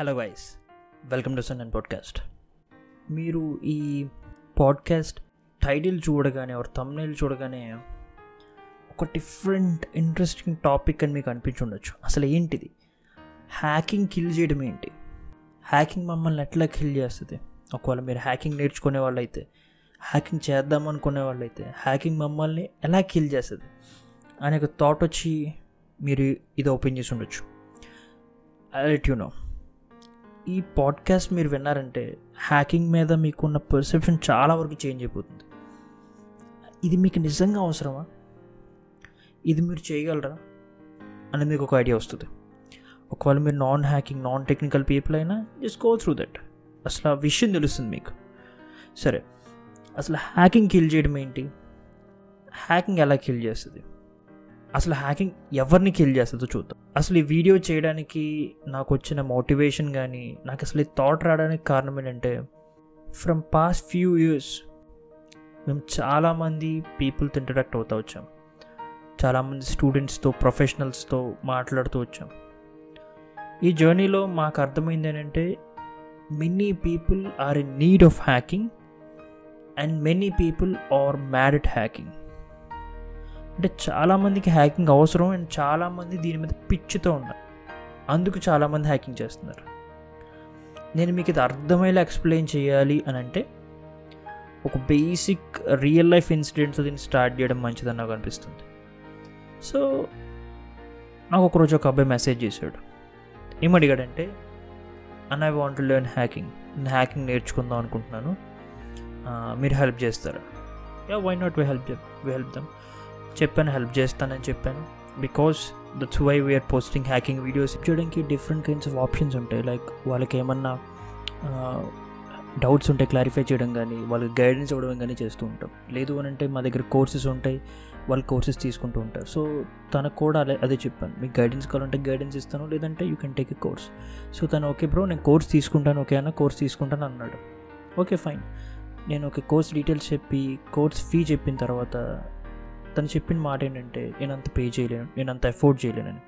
Hello guys welcome to sun and podcast మీరు ఈ podcast title చూడగానే ఒక తమ్నైల్ చూడగానే ఒక డిఫరెంట్ ఇంట్రెస్టింగ్ టాపిక్ అని మీకు అనిపించి ఉండొచ్చు. అసలు ఏంటిది? హ్యాకింగ్ కిల్ చేయడం ఏంటి? హ్యాకింగ్ మమ్మల్ని ఎట్లా కిల్ చేస్తుంది? ఒకవేళ మీరు హ్యాకింగ్ నేర్చుకునే వాళ్ళైతే హ్యాకింగ్ చేద్దాం అనుకునే వాళ్ళైతే హ్యాకింగ్ మమ్మల్ని ఎలా కిల్ చేస్తుంది? అనే ఒక థాట్ వచ్చి మీరు ఇది ఓపెన్ చేసి ఉండొచ్చు. లెట్ యు నో ఈ పాడ్కాస్ట్ మీరు విన్నారంటే హ్యాకింగ్ మీద మీకున్న పర్సెప్షన్ చాలా వరకు చేంజ్ అయిపోతుంది. ఇది మీకు నిజంగా అవసరమా? ఇది మీరు చేయగలరా? అనేది మీకు ఒక ఐడియా వస్తుంది. ఒకవేళ మీరు non hacking non technical people అయినా జస్ట్ గో త్రూ దట్. అసలు ఆ విషయం తెలుస్తుంది మీకు. సరే అసలు హ్యాకింగ్ కిల్ చేయడం ఏంటి? హ్యాకింగ్ ఎలా కిల్ చేస్తుంది? అసలు హ్యాకింగ్ ఎవరిని కిల్ చేస్తుందో చూద్దాం. అసలు ఈ వీడియో చేయడానికి నాకు వచ్చిన మోటివేషన్ కానీ నాకు అసలు ఈ థాట్ రావడానికి కారణం ఏంటంటే ఫ్రమ్ పాస్ట్ ఫ్యూ ఇయర్స్ మేము చాలామంది పీపుల్తో ఇంటరాక్ట్ అవుతూ వచ్చాం. చాలామంది స్టూడెంట్స్తో ప్రొఫెషనల్స్తో మాట్లాడుతూ వచ్చాం. ఈ జర్నీలో మాకు అర్థమైంది ఏంటంటే many people are in need of hacking and many people are mad at hacking అంటే చాలామందికి హ్యాకింగ్ అవసరం అండ్ చాలామంది దీని మీద పిచ్చితో ఉన్నారు. అందుకు చాలామంది హ్యాకింగ్ చేస్తున్నారు. నేను మీకు ఇది అర్థమయ్యేలా ఎక్స్ప్లెయిన్ చేయాలి అని అంటే ఒక బేసిక్ రియల్ లైఫ్ ఇన్సిడెంట్స్ దీన్ని స్టార్ట్ చేయడం మంచిదని నాకు అనిపిస్తుంది. సో నాకు ఒకరోజు ఒక అబ్బాయి మెసేజ్ చేశాడు. ఏమడిగాడంటే అన్ ఐ వాంట్ లెర్న్ హ్యాకింగ్ నేను హ్యాకింగ్ నేర్చుకుందాం అనుకుంటున్నాను. మీరు హెల్ప్ చేస్తారా? Yeah why not we help we help them చెప్పాను హెల్ప్ చేస్తానని చెప్పాను. Because that's why we're posting hacking videos చేయడానికి డిఫరెంట్ కైండ్స్ ఆఫ్ ఆప్షన్స్ ఉంటాయి. లైక్ వాళ్ళకి ఏమన్నా డౌట్స్ ఉంటే క్లారిఫై చేయడం కానీ వాళ్ళకి గైడెన్స్ ఇవ్వడం కానీ చేస్తూ ఉంటాం. లేదు అని అంటే మా దగ్గర కోర్సెస్ ఉంటాయి. వాళ్ళు కోర్సెస్ తీసుకుంటూ ఉంటారు. సో తనకు కూడా అదే అదే చెప్పాను. మీకు గైడెన్స్ కావాలంటే గైడెన్స్ ఇస్తాను. లేదంటే you can take a course so తను ఓకే బ్రో నేను కోర్స్ తీసుకుంటాను. ఓకే అన్న కోర్స్ తీసుకుంటాను అన్నాడు. ఓకే ఫైన్ నేను ఒక కోర్స్ డీటెయిల్స్ చెప్పి కోర్స్ ఫీ చెప్పిన తర్వాత తను చెప్పిన మాట ఏంటంటే నేను అంత పే చేయలేను నేను అంత ఎఫోర్డ్ చేయలేనని.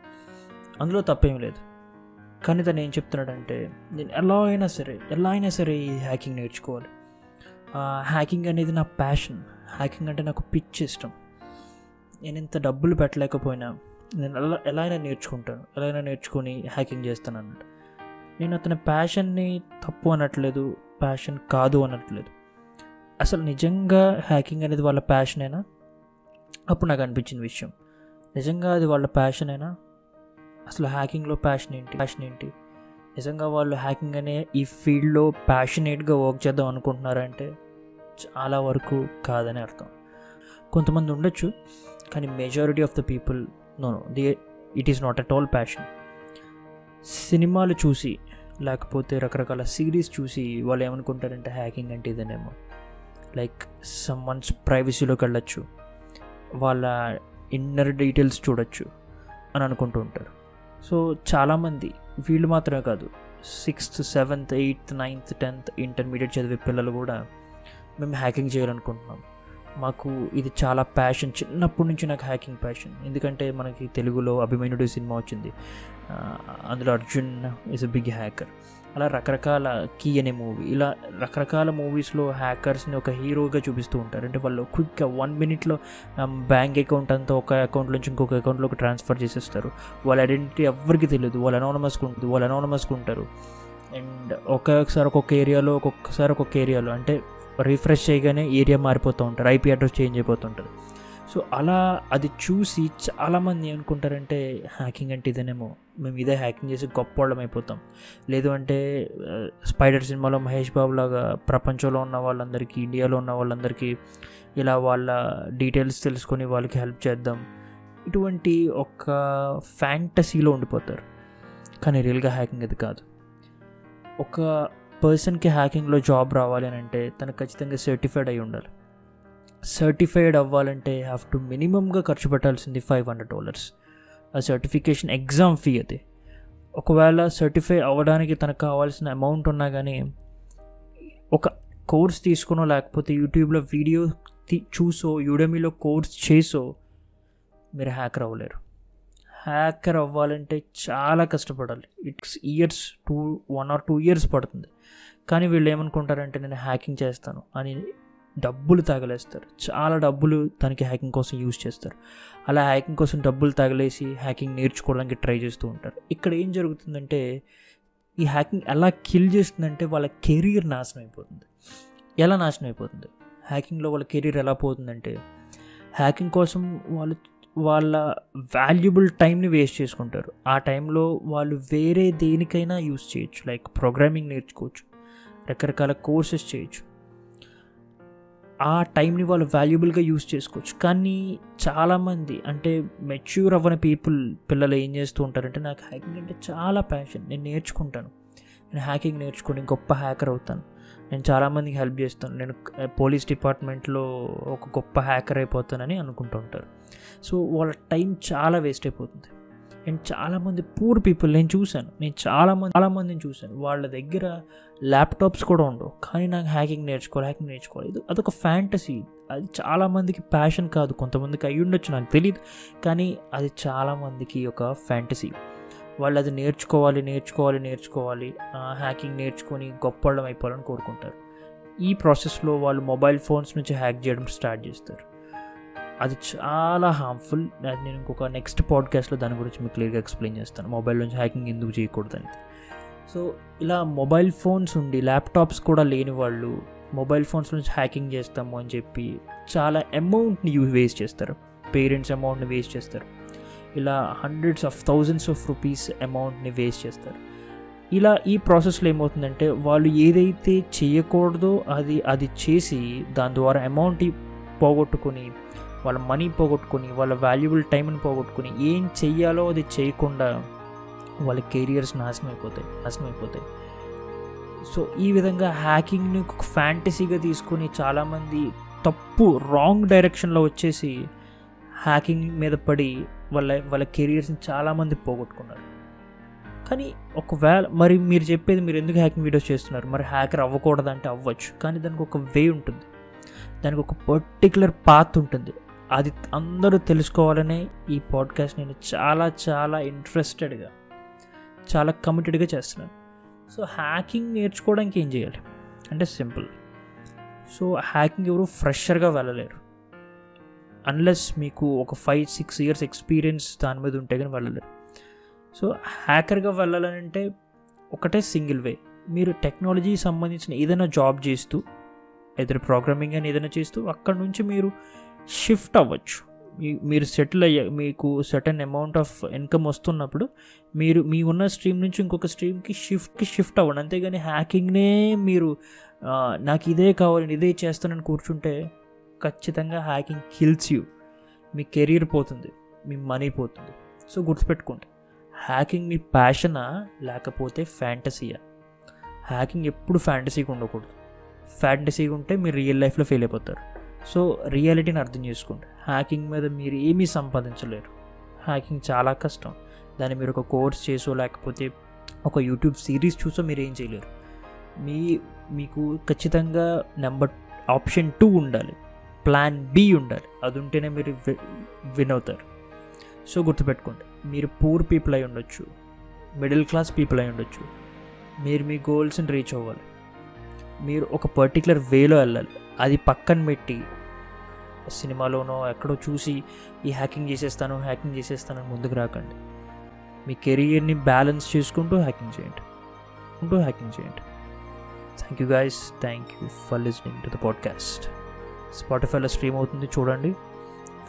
అందులో తప్పేం లేదు. కానీ తను ఏం చెప్తున్నాడంటే నేను ఎలా అయినా సరే ఎలా అయినా సరే ఈ హ్యాకింగ్ నేర్చుకోవాలి. హ్యాకింగ్ అనేది నా ప్యాషన్ హ్యాకింగ్ అంటే నాకు పిచ్ ఇష్టం. నేను ఇంత డబ్బులు పెట్టలేకపోయినా నేను ఎలా ఎలా అయినా నేర్చుకుంటాను ఎలా అయినా నేర్చుకొని హ్యాకింగ్ చేస్తాను అన్నట్టు నేను అతని ప్యాషన్ని తప్పు అనట్లేదు ప్యాషన్ కాదు అనట్లేదు. అసలు నిజంగా హ్యాకింగ్ అనేది వాళ్ళ ప్యాషనేనా అప్పుడు నాకు అనిపించిన విషయం. నిజంగా అది వాళ్ళ ప్యాషన్ అయినా అసలు హ్యాకింగ్లో ప్యాషన్ ఏంటి? ప్యాషన్ ఏంటి? నిజంగా వాళ్ళు హ్యాకింగ్ అనే ఈ ఫీల్డ్లో ప్యాషనేట్గా వర్క్ చేద్దాం అనుకుంటున్నారంటే చాలా వరకు కాదని అర్థం. కొంతమంది ఉండొచ్చు కానీ majority of the people no no the it is not at all passion సినిమాలు చూసి లేకపోతే రకరకాల సిరీస్ చూసి వాళ్ళు ఏమనుకుంటారంటే హ్యాకింగ్ అంటే ఇదేనేమో. లైక్ సమ్ వన్స్ ప్రైవసీలోకి వెళ్ళచ్చు. వాళ్ళ ఇన్నర్ డీటెయిల్స్ చూడొచ్చు అని అనుకుంటూ ఉంటారు. సో చాలామంది వీళ్ళు మాత్రమే కాదు sixth seventh eighth ninth tenth intermediate చదివే పిల్లలు కూడా మేము హ్యాకింగ్ చేయాలనుకుంటున్నాం. మాకు ఇది చాలా ప్యాషన్ చిన్నప్పటి నుంచి నాకు హ్యాకింగ్ ప్యాషన్ ఎందుకంటే మనకి తెలుగులో అభిమన్యుడు సినిమా వచ్చింది. అందులో Arjun is a big hacker అలా రకరకాల కీ అనే మూవీ ఇలా రకరకాల మూవీస్లో హ్యాకర్స్ని ఒక హీరోగా చూపిస్తూ ఉంటారు. అంటే వాళ్ళు క్విక్గా వన్ మినిట్లో బ్యాంక్ అకౌంట్ అంతా ఒక అకౌంట్ నుంచి ఇంకొక అకౌంట్లోకి ట్రాన్స్ఫర్ చేసేస్తారు. వాళ్ళ ఐడెంటిటీ ఎవరికి తెలియదు వాళ్ళు అనోనమస్గా ఉంటుంది వాళ్ళు అనోనమస్గా ఉంటారు. అండ్ ఒక్కొక్కసారి ఒక్కొక్క ఏరియాలో ఒక్కొక్కసారి ఒక్కొక్క ఏరియాలో అంటే రిఫ్రెష్ చేయగానే ఏరియా మారిపోతూ ఉంటారు. ఐపీ అడ్రస్ చేంజ్ అయిపోతుంటారు సో అలా అది చూసి చాలామంది ఏమనుకుంటారంటే హ్యాకింగ్ అంటే ఇదేనేమో మేము ఇదే హ్యాకింగ్ చేసి గొప్ప వాళ్ళం అయిపోతాం. లేదు అంటే స్పైడర్ సినిమాలో మహేష్ బాబు లాగా ప్రపంచంలో ఉన్న వాళ్ళందరికీ ఇండియాలో ఉన్న వాళ్ళందరికీ ఇలా వాళ్ళ డీటెయిల్స్ తెలుసుకొని వాళ్ళకి హెల్ప్ చేద్దాం. ఇటువంటి ఒక ఫ్యాంటసీలో ఉండిపోతారు. కానీ రియల్గా హ్యాకింగ్ అది కాదు. ఒక పర్సన్కి హ్యాకింగ్లో జాబ్ రావాలి అని అంటే తను ఖచ్చితంగా సర్టిఫైడ్ అయి ఉండాలి. సర్టిఫైడ్ అవ్వాలంటే హ్యావ్ టు మినిమంగా ఖర్చు పెట్టాల్సింది ఫైవ్ హండ్రెడ్ డాలర్స్ ఆ సర్టిఫికేషన్ ఎగ్జామ్ ఫీ అది. ఒకవేళ సర్టిఫై అవ్వడానికి తనకు కావాల్సిన అమౌంట్ ఉన్నా కానీ ఒక కోర్స్ తీసుకునో లేకపోతే యూట్యూబ్లో వీడియో చూసో యూడమీలో కోర్స్ చేసో మీరు హ్యాకర్ అవ్వలేరు. హ్యాకర్ అవ్వాలంటే చాలా కష్టపడాలి. It's years two one or two years పడుతుంది. కానీ వీళ్ళు ఏమనుకుంటారంటే నేను హ్యాకింగ్ చేస్తాను అని డబ్బులు తగలేస్తారు. చాలా డబ్బులు దానికి హ్యాకింగ్ కోసం యూజ్ చేస్తారు. అలా హ్యాకింగ్ కోసం డబ్బులు తగలేసి హ్యాకింగ్ నేర్చుకోవడానికి ట్రై చేస్తూ ఉంటారు. ఇక్కడ ఏం జరుగుతుందంటే ఈ హ్యాకింగ్ ఎలా కిల్ చేస్తుందంటే వాళ్ళ కెరీర్ నాశనం అయిపోతుంది. ఎలా నాశనం అయిపోతుంది? హ్యాకింగ్లో వాళ్ళ కెరీర్ ఎలా పోతుందంటే హ్యాకింగ్ కోసం వాళ్ళు వాళ్ళ వాల్యుబుల్ టైంని వేస్ట్ చేసుకుంటారు. ఆ టైంలో వాళ్ళు వేరే దేనికైనా యూస్ చేయొచ్చు. లైక్ ప్రోగ్రామింగ్ నేర్చుకోవచ్చు. రకరకాల కోర్సెస్ చేయొచ్చు. ఆ టైంని వాళ్ళు వాల్యుబుల్గా యూస్ చేసుకోవచ్చు. కానీ చాలామంది అంటే మెచ్యూర్ అవ్వని పీపుల్ పిల్లలు ఏం చేస్తూ ఉంటారంటే నాకు హ్యాకింగ్ అంటే చాలా ప్యాషన్ నేను నేర్చుకుంటాను. నేను హ్యాకింగ్ నేర్చుకుని గొప్ప హ్యాకర్ అవుతాను. నేను చాలామందికి హెల్ప్ చేస్తాను. నేను పోలీస్ డిపార్ట్మెంట్లో ఒక గొప్ప హ్యాకర్ అయిపోతానని అనుకుంటూ ఉంటారు. సో వాళ్ళ టైం చాలా వేస్ట్ అయిపోతుంది. అండ్ చాలామంది పూర్ పీపుల్ నేను చూశాను. నేను చాలామంది చాలామందిని చూశాను. వాళ్ళ దగ్గర ల్యాప్టాప్స్ కూడా ఉండవు. కానీ నాకు హ్యాకింగ్ నేర్చుకోవాలి హ్యాకింగ్ నేర్చుకోవాలి. ఇది అదొక ఫ్యాంటసీ అది చాలామందికి ప్యాషన్ కాదు. కొంతమందికి అయి ఉండొచ్చు నాకు తెలియదు కానీ అది చాలామందికి ఒక ఫ్యాంటసీ వాళ్ళు అది నేర్చుకోవాలి నేర్చుకోవాలి నేర్చుకోవాలి. హ్యాకింగ్ నేర్చుకొని గొప్పడం అయిపోవాలని కోరుకుంటారు. ఈ ప్రాసెస్లో వాళ్ళు మొబైల్ ఫోన్స్ నుంచి హ్యాక్ చేయడం స్టార్ట్ చేస్తారు. అది చాలా హార్మ్ఫుల్ అది నేను ఇంకొక నెక్స్ట్ పాడ్కాస్ట్లో దాని గురించి మీకు క్లియర్గా ఎక్స్ప్లెయిన్ చేస్తాను. మొబైల్ నుంచి హ్యాకింగ్ ఎందుకు చేయకూడదని సో ఇలా మొబైల్ ఫోన్స్ ఉండి ల్యాప్టాప్స్ కూడా లేని వాళ్ళు మొబైల్ ఫోన్స్ నుంచి హ్యాకింగ్ చేస్తాము అని చెప్పి చాలా అమౌంట్ని యూ వేస్ట్ చేస్తారు. పేరెంట్స్ అమౌంట్ని వేస్ట్ చేస్తారు. ఇలా hundreds of thousands of rupees అమౌంట్ని వేస్ట్ చేస్తారు. ఇలా ఈ ప్రాసెస్లో ఏమవుతుందంటే వాళ్ళు ఏదైతే చేయకూడదో అది అది చేసి దాని ద్వారా అమౌంట్ పోగొట్టుకుని వాళ్ళ మనీ పోగొట్టుకొని వాళ్ళ వాల్యుబుల్ టైంని పోగొట్టుకుని ఏం చెయ్యాలో అది చేయకుండా వాళ్ళ కెరియర్స్ నాశనం అయిపోతాయి నాశనం అయిపోతాయి సో ఈ విధంగా హ్యాకింగ్ని ఒక ఫ్యాంటసీగా తీసుకొని చాలామంది తప్పు రాంగ్ డైరెక్షన్లో వచ్చేసి హ్యాకింగ్ మీద పడి వాళ్ళ వాళ్ళ కెరియర్స్ని చాలామంది పోగొట్టుకున్నారు. కానీ ఒకవేళ మరి మీరు చెప్పేది మీరు ఎందుకు హ్యాకింగ్ వీడియోస్ చేస్తున్నారు? మరి హ్యాకర్ అవ్వకూడదంటే అవ్వచ్చు. కానీ దానికి ఒక వే ఉంటుంది. దానికి ఒక పర్టికులర్ పాత్ ఉంటుంది. అది అందరూ తెలుసుకోవాలనే ఈ పాడ్కాస్ట్ నేను చాలా చాలా ఇంట్రెస్టెడ్గా చాలా కమిటెడ్గా చేస్తున్నాను. సో హ్యాకింగ్ నేర్చుకోవడానికి ఏం చేయాలి? అంటే సింపుల్ సో హ్యాకింగ్ ఎవరు ఫ్రెషర్గా వెళ్ళలేరు. అన్లెస్ మీకు ఒక ఫైవ్ సిక్స్ ఇయర్స్ ఎక్స్పీరియన్స్ దాని మీద ఉంటే కానీ వెళ్ళలేరు. సో హ్యాకర్గా వెళ్ళాలంటే ఒకటే సింగిల్ వే మీరు టెక్నాలజీ సంబంధించిన ఏదైనా జాబ్ చేస్తూ ఏదైనా ప్రోగ్రామింగ్ అని ఏదైనా చేస్తూ అక్కడ నుంచి మీరు షిఫ్ట్ అవ్వచ్చు. మీ మీరు సెటిల్ అయ్యే మీకు సర్టన్ అమౌంట్ ఆఫ్ ఇన్కమ్ వస్తున్నప్పుడు మీరు మీ ఉన్న స్ట్రీమ్ నుంచి ఇంకొక స్ట్రీమ్కి షిఫ్ట్కి షిఫ్ట్ అవ్వండి. అంతేగాని హ్యాకింగ్నే మీరు నాకు ఇదే కావాలి ఇదే చేస్తానని కూర్చుంటే ఖచ్చితంగా హ్యాకింగ్ కిల్స్ యూ మీ కెరీర్ పోతుంది మీ మనీ పోతుంది. సో గుర్తుపెట్టుకోండి హ్యాకింగ్ మీ ప్యాషనా లేకపోతే ఫ్యాంటసీయా హ్యాకింగ్ ఎప్పుడు ఫ్యాంటసీగా ఉండకూడదు. ఫ్యాంటసీగా ఉంటే మీరు రియల్ లైఫ్లో ఫెయిల్ అయిపోతారు. సో రియాలిటీని అర్థం చేసుకోండి హ్యాకింగ్ మీద మీరు ఏమీ సంపాదించలేరు. హ్యాకింగ్ చాలా కష్టం. దాన్ని మీరు ఒక కోర్స్ చేసో లేకపోతే ఒక యూట్యూబ్ సిరీస్ చూసో మీరు ఏం చేయలేరు. మీ మీకు ఖచ్చితంగా నెంబర్ ఆప్షన్ టూ ఉండాలి. ప్లాన్ బి ఉండాలి. అది ఉంటేనే మీరు విన్ అవుతారు. సో గుర్తుపెట్టుకోండి మీరు పూర్ పీపుల్ అయి ఉండొచ్చు మిడిల్ క్లాస్ పీపుల్ అయి ఉండొచ్చు. మీరు మీ గోల్స్ని రీచ్ అవ్వాలి. మీరు ఒక పర్టికులర్ వేలో వెళ్ళాలి. అది పక్కన పెట్టి సినిమాలోనో ఎక్కడో చూసి ఈ హ్యాకింగ్ చేసేస్తాను హ్యాకింగ్ చేసేస్తాను ముందుకు రాకండి. మీ కెరియర్ని బ్యాలెన్స్ చేసుకుంటూ హ్యాకింగ్ చేయండి. ఉంటూ హ్యాకింగ్ చేయండి. Thank you guys thank you for listening to the podcast స్పాటిఫైలో stream అవుతుంది చూడండి.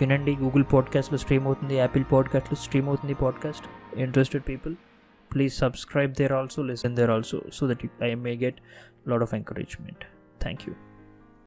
వినండి. గూగుల్ పాడ్కాస్ట్లో స్ట్రీమ్ అవుతుంది. యాపిల్ పాడ్కాస్ట్లో స్ట్రీమ్ అవుతుంది podcast interested people please subscribe there also listen there also so that I may get lot of encouragement thank you